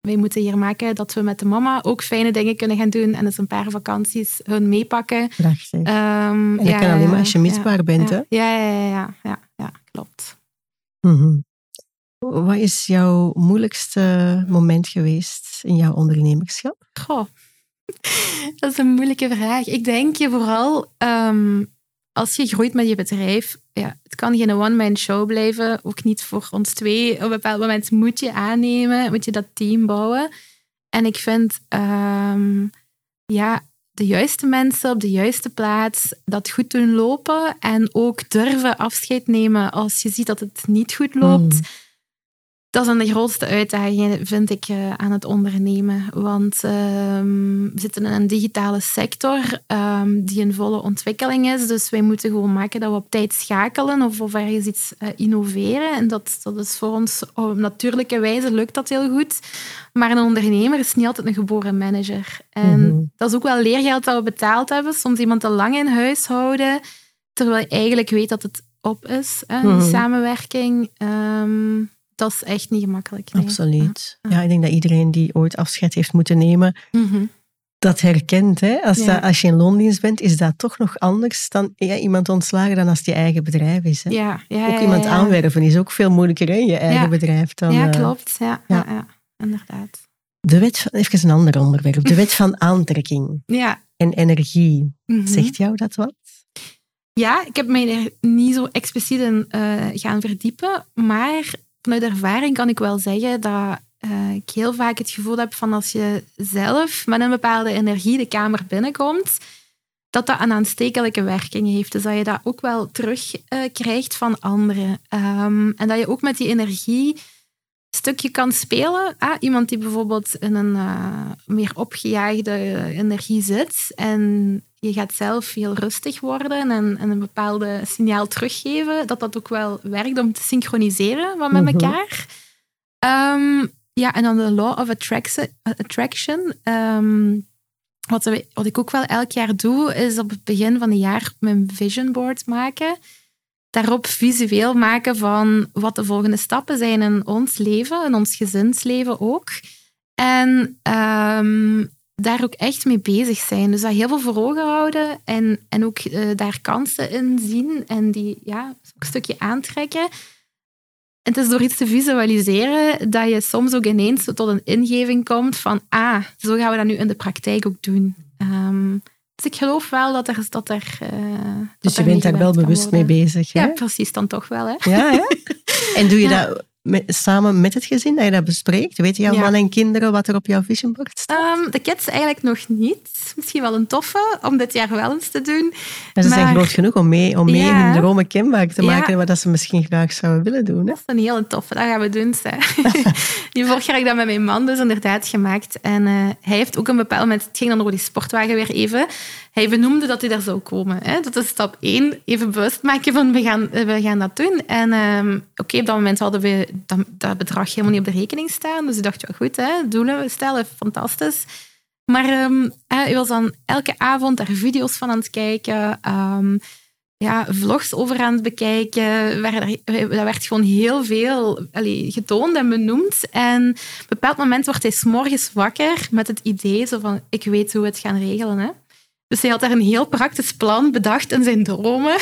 wij moeten hier maken dat we met de mama ook fijne dingen kunnen gaan doen en eens een paar vakanties hun meepakken. Prachtig. En dat kan alleen maar als je misbaar bent, ja, hè? Ja, ja, ja, ja, ja, ja, klopt. Mhm. Wat is jouw moeilijkste moment geweest in jouw ondernemerschap? Goh, dat is een moeilijke vraag. Ik denk je vooral, ehm, als je groeit met je bedrijf, ja, het kan geen one-man show blijven, ook niet voor ons twee. Op een bepaald moment moet je aannemen, moet je dat team bouwen. En ik vind, ehm, ja, de juiste mensen op de juiste plaats dat goed doen lopen en ook durven afscheid nemen als je ziet dat het niet goed loopt. Mm. Dat zijn de grootste uitdagingen, vind ik, eh, aan het ondernemen. Want ehm, we zitten in een digitale sector ehm, die in volle ontwikkeling is. Dus wij moeten gewoon maken dat we op tijd schakelen of, of ergens iets eh, innoveren. En dat, dat is voor ons op natuurlijke wijze lukt dat heel goed. Maar een ondernemer is niet altijd een geboren manager. En Mhm. dat is ook wel leergeld dat we betaald hebben. Soms iemand te lang in huis houden, terwijl je eigenlijk weet dat het op is, hè, die Mhm. samenwerking. Ehm, dat is echt niet gemakkelijk. nee. Absoluut. Ja. Ja, ik denk dat iedereen die ooit afscheid heeft moeten nemen, Mhm. dat herkent. Hè? Als, Ja. dat- als je in loondienst bent, is dat toch nog anders dan ja, iemand ontslagen dan als het je eigen bedrijf is. Hè? Ja, ook iemand aanwerven is ook veel moeilijker in je eigen bedrijf dan. Ja, eh, klopt. Ja, ja. ja. ja, inderdaad. de wet van, even een ander onderwerp. De wet van aantrekking Ja. en energie. mhm. Zegt jou dat wat? Ja, ik heb mij er niet zo expliciet in eh, gaan verdiepen, maar vanuit ervaring kan ik wel zeggen dat eh, ik heel vaak het gevoel heb van als je zelf met een bepaalde energie de kamer binnenkomt, dat dat een aanstekelijke werking heeft. Dus dat je dat ook wel terugkrijgt krijgt van anderen. Ehm, en dat je ook met die energie stukje kan spelen. Ah, iemand die bijvoorbeeld in een eh, meer opgejaagde energie zit en je gaat zelf heel rustig worden en, en een bepaalde signaal teruggeven, dat dat ook wel werkt om te synchroniseren wat met Mhm. elkaar. Ehm, ja, en dan de law of attraction. ehm, wat, wat ik ook wel elk jaar doe, is op het begin van het jaar mijn vision board maken. Daarop visueel maken van wat de volgende stappen zijn in ons leven, in ons gezinsleven ook. En ehm, daar ook echt mee bezig zijn. Dus dat heel veel voor ogen houden en, en ook eh, daar kansen in zien en die ja, ook een stukje aantrekken. En het is door iets te visualiseren dat je soms ook ineens tot een ingeving komt van ah, zo gaan we dat nu in de praktijk ook doen. Ehm, dus ik geloof wel dat er... Dat er eh, dat Dus je bent daar wel bewust mee bezig. Hè? Ja, precies, dan toch wel. Hè? Ja, hè? En doe je Ja. dat met, samen met het gezin dat je dat bespreekt? Weten jouw Ja. man en kinderen wat er op jouw vision board staat? Ehm, de kids eigenlijk nog niet. Misschien wel een toffe om dit jaar wel eens te doen. En ze zijn groot genoeg om mee, om mee Ja. hun dromen kenbaar te Ja. maken, wat ze misschien graag zouden willen doen. Hè? Dat is een hele toffe, dat gaan we doen. Die vorig jaar heb ik dat met mijn man dus inderdaad gemaakt. En eh, hij heeft ook een bepaald moment, het ging dan over die sportwagen weer even, hij benoemde dat hij daar zou komen. Hè. Dat is stap één, even bewust maken van we gaan, we gaan dat doen. En ehm, oké, op dat moment hadden we dat, bedrag helemaal niet op de rekening staan. Dus ik dacht, ja goed, hè, doelen stellen, fantastisch. Maar ehm, hij was dan elke avond daar video's van aan het kijken. ehm, ja, vlogs over aan het bekijken. Dat werd gewoon heel veel getoond en benoemd. En op een bepaald moment wordt hij 's morgens wakker met het idee zo van, ik weet hoe we het gaan regelen. Hè? Dus hij had daar een heel praktisch plan bedacht in zijn dromen.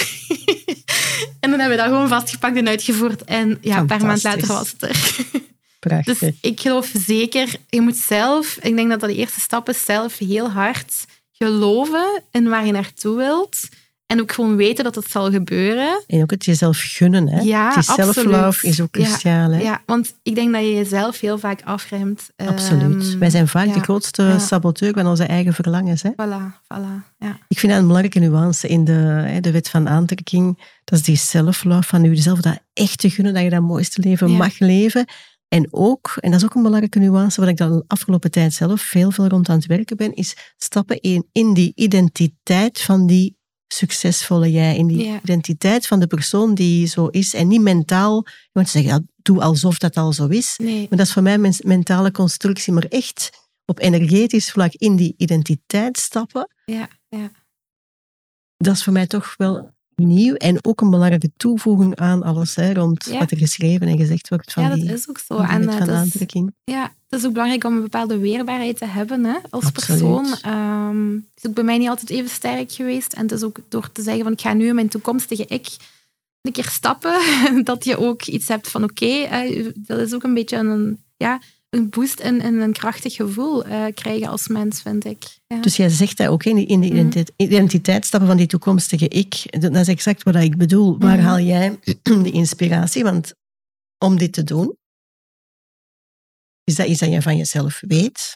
en dan hebben we dat gewoon vastgepakt en uitgevoerd. En ja, een paar maanden later was het er. Prachtig. Dus ik geloof zeker, je moet zelf, ik denk dat dat de eerste stap is, zelf heel hard geloven in waar je naartoe wilt. En ook gewoon weten dat het zal gebeuren. En ook het jezelf gunnen. Hè? Ja, Die self-love absoluut. is ook Ja, cruciaal. Hè? Ja, want ik denk dat je jezelf heel vaak afremt. Absoluut. Ehm, Wij zijn vaak ja, de grootste ja. saboteur van onze eigen verlangens. Hè? Voilà, voilà. Ja. Ik vind dat een belangrijke nuance in de, hè, de wet van aantrekking. Dat is die self-love, van jezelf dat echt te gunnen, dat je dat mooiste leven mag leven. En ook, en dat is ook een belangrijke nuance, waar ik dan de afgelopen tijd zelf veel, veel rond aan het werken ben, is stappen in, in die identiteit van die succesvolle jij, in die Ja. identiteit van de persoon die zo is. En niet mentaal, want ze zeggen, ja, doe alsof dat al zo is. Nee. Maar dat is voor mij een mentale constructie, maar echt op energetisch vlak in die identiteit stappen Ja, ja. dat is voor mij toch wel nieuw en ook een belangrijke toevoeging aan alles hè, rond Ja. wat er geschreven en gezegd wordt van ja, dat die, is ook zo. van En eh, van aantrekking. ja, het is ook belangrijk om een bepaalde weerbaarheid te hebben hè, als Absoluut. persoon. Ehm, het is ook bij mij niet altijd even sterk geweest. En het is ook door te zeggen van ik ga nu in mijn toekomstige ik een keer stappen, dat je ook iets hebt van oké, eh, dat is ook een beetje een, ja, een boost en, en een krachtig gevoel eh, krijgen als mens, vind ik. Ja. Dus jij zegt dat ook in die, in die Mhm. identiteit, identiteitsstappen van die toekomstige ik. Dat is exact wat ik bedoel. Waar Mhm. haal jij de inspiratie want, om dit te doen? Is dat iets dat je van jezelf weet?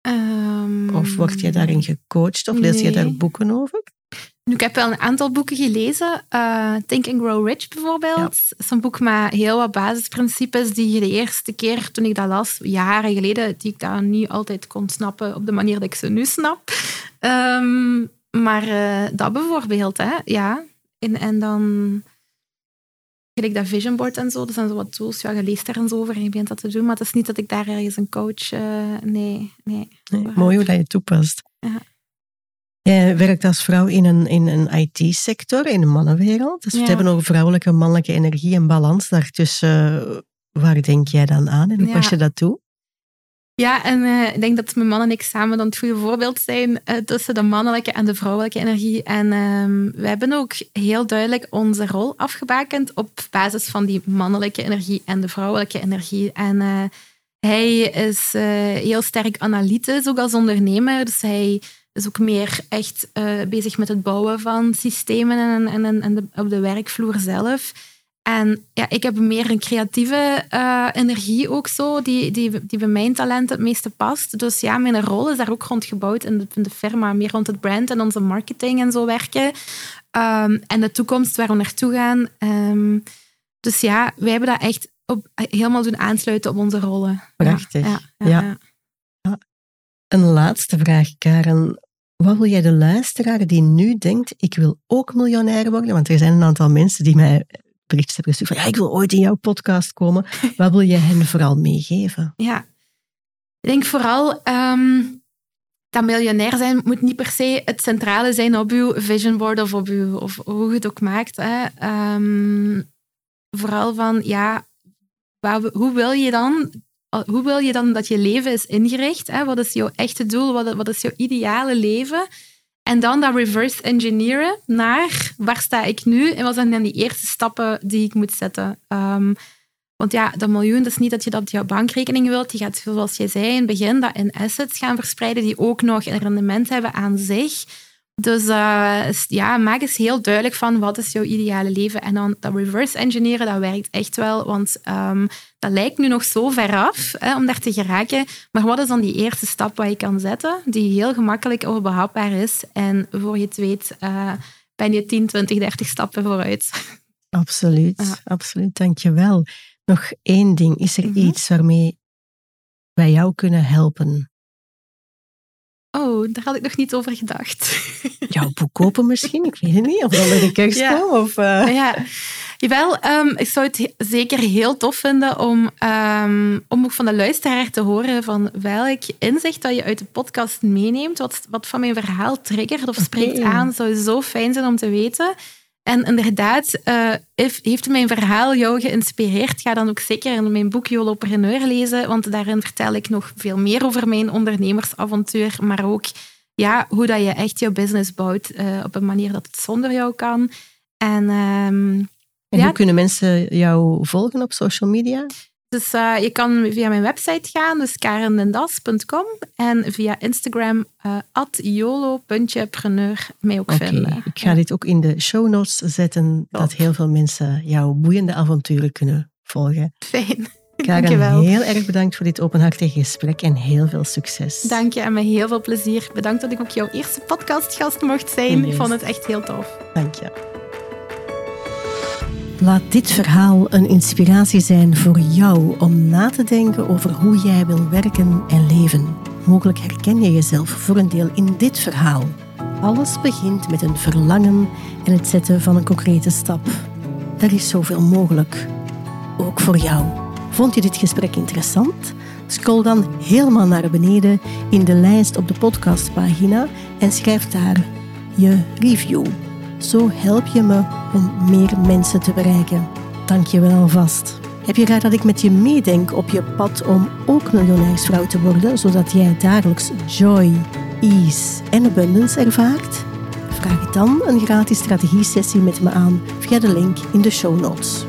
Ehm, Of word je daarin gecoacht? Of lees je daar Nee. boeken over? Nu, ik heb wel een aantal boeken gelezen. Eh, Think and Grow Rich bijvoorbeeld. Ja. Dat is een boek met heel wat basisprincipes die je de eerste keer toen ik dat las, jaren geleden, die ik daar niet altijd kon snappen op de manier dat ik ze nu snap. Ehm, maar eh, dat bijvoorbeeld, hè. Ja. En, en dan... Gelijk dat vision board en zo, dat zijn zo wat tools. Ja, je leest daar eens over en je begint dat te doen. Maar het is niet dat ik daar ergens een coach... eh, nee, nee. Nee, mooi hoe dat je toepast. Ja. Jij werkt als vrouw in een, in een IT-sector, in de mannenwereld. Dus we Ja. hebben over vrouwelijke en mannelijke energie en balans. Daartussen, waar denk jij dan aan en hoe Ja. pas je dat toe? Ja, en eh, ik denk dat mijn man en ik samen dan het goede voorbeeld zijn eh, tussen de mannelijke en de vrouwelijke energie. En ehm, we hebben ook heel duidelijk onze rol afgebakend op basis van die mannelijke energie en de vrouwelijke energie. En eh, hij is heel sterk analytisch, ook als ondernemer. Dus hij is ook meer echt eh, bezig met het bouwen van systemen en, en, en, de, op de werkvloer zelf. En ja, ik heb meer een creatieve eh, energie ook zo, die, die, die bij mijn talent het meeste past. Dus ja, mijn rol is daar ook rond gebouwd in de, in de firma, meer rond het brand en onze marketing en zo werken. Ehm, en de toekomst waar we naartoe gaan. Ehm, dus ja, wij hebben dat echt op, helemaal doen aansluiten op onze rollen. Prachtig. Ja, ja, Ja. ja. Een laatste vraag, Karen. Wat wil jij de luisteraar die nu denkt, ik wil ook miljonair worden? Want er zijn een aantal mensen die mij berichtjes hebben gestuurd van, ja, ik wil ooit in jouw podcast komen. Wat wil jij hen vooral meegeven? Ja, ik denk vooral ehm, dat miljonair zijn moet niet per se het centrale zijn op uw vision board of op uw, of hoe je het ook maakt. Hè. Ehm, vooral van, ja, hoe wil je dan hoe wil je dan dat je leven is ingericht? Hè? Wat is jouw echte doel? Wat, wat is jouw ideale leven? En dan dat reverse engineeren naar waar sta ik nu en wat zijn dan die eerste stappen die ik moet zetten? Ehm, want ja, dat miljoen, dat is niet dat je dat op jouw bankrekening wilt. Die gaat, zoals jij zei in het begin, dat in assets gaan verspreiden die ook nog een rendement hebben aan zich. Dus uh, ja, maak eens heel duidelijk van wat is jouw ideale leven. En dan dat reverse engineeren, dat werkt echt wel. Want um, dat lijkt nu nog zo ver af hè, om daar te geraken. Maar wat is dan die eerste stap wat je kan zetten, die heel gemakkelijk overbehapbaar is. En voor je het weet, uh, ben je 10, 20, 30 stappen vooruit. Absoluut, ja. absoluut. Dankjewel. Nog één ding. Is er mm -hmm. iets waarmee wij jou kunnen helpen? Oh, daar had ik nog niet over gedacht. Jouw boek kopen misschien? Ik weet het niet. Of de kerstboom? Ja. Of, uh... ja. Jawel, um, ik zou het zeker heel tof vinden om, um, om ook van de luisteraar te horen van welk inzicht dat je uit de podcast meeneemt, wat, wat van mijn verhaal triggert of spreekt okay. aan. zou zo fijn zijn om te weten. En inderdaad, uh, heeft mijn verhaal jou geïnspireerd? Ga dan ook zeker in mijn boek Jolopreneur lezen, want daarin vertel ik nog veel meer over mijn ondernemersavontuur, maar ook ja, hoe dat je echt jouw business bouwt uh, op een manier dat het zonder jou kan. En, um, en ja, hoe kunnen mensen jou volgen op social media? Dus uh, je kan via mijn website gaan, dus karendendas.com. En via Instagram, uh, yolo.preneur, mij ook okay. vinden. Ik ga ja. dit ook in de show notes zetten, Top. dat heel veel mensen jouw boeiende avonturen kunnen volgen. Fijn. Karen, Dankjewel. heel erg bedankt voor dit openhartige gesprek en heel veel succes. Dank je en met heel veel plezier. Bedankt dat ik ook jouw eerste podcastgast mocht zijn. Yes. Ik vond het echt heel tof. Dank je. Laat dit verhaal een inspiratie zijn voor jou om na te denken over hoe jij wil werken en leven. Mogelijk herken je jezelf voor een deel in dit verhaal. Alles begint met een verlangen en het zetten van een concrete stap. Er is zoveel mogelijk. Ook voor jou. Vond je dit gesprek interessant? Scroll dan helemaal naar beneden in de lijst op de podcastpagina en schrijf daar je review. Zo help je me om meer mensen te bereiken. Dank je wel alvast. Heb je graag dat ik met je meedenk op je pad om ook miljonairsvrouw te worden, zodat jij dagelijks joy, ease en abundance ervaart? Vraag dan een gratis strategie-sessie met me aan via de link in de show notes.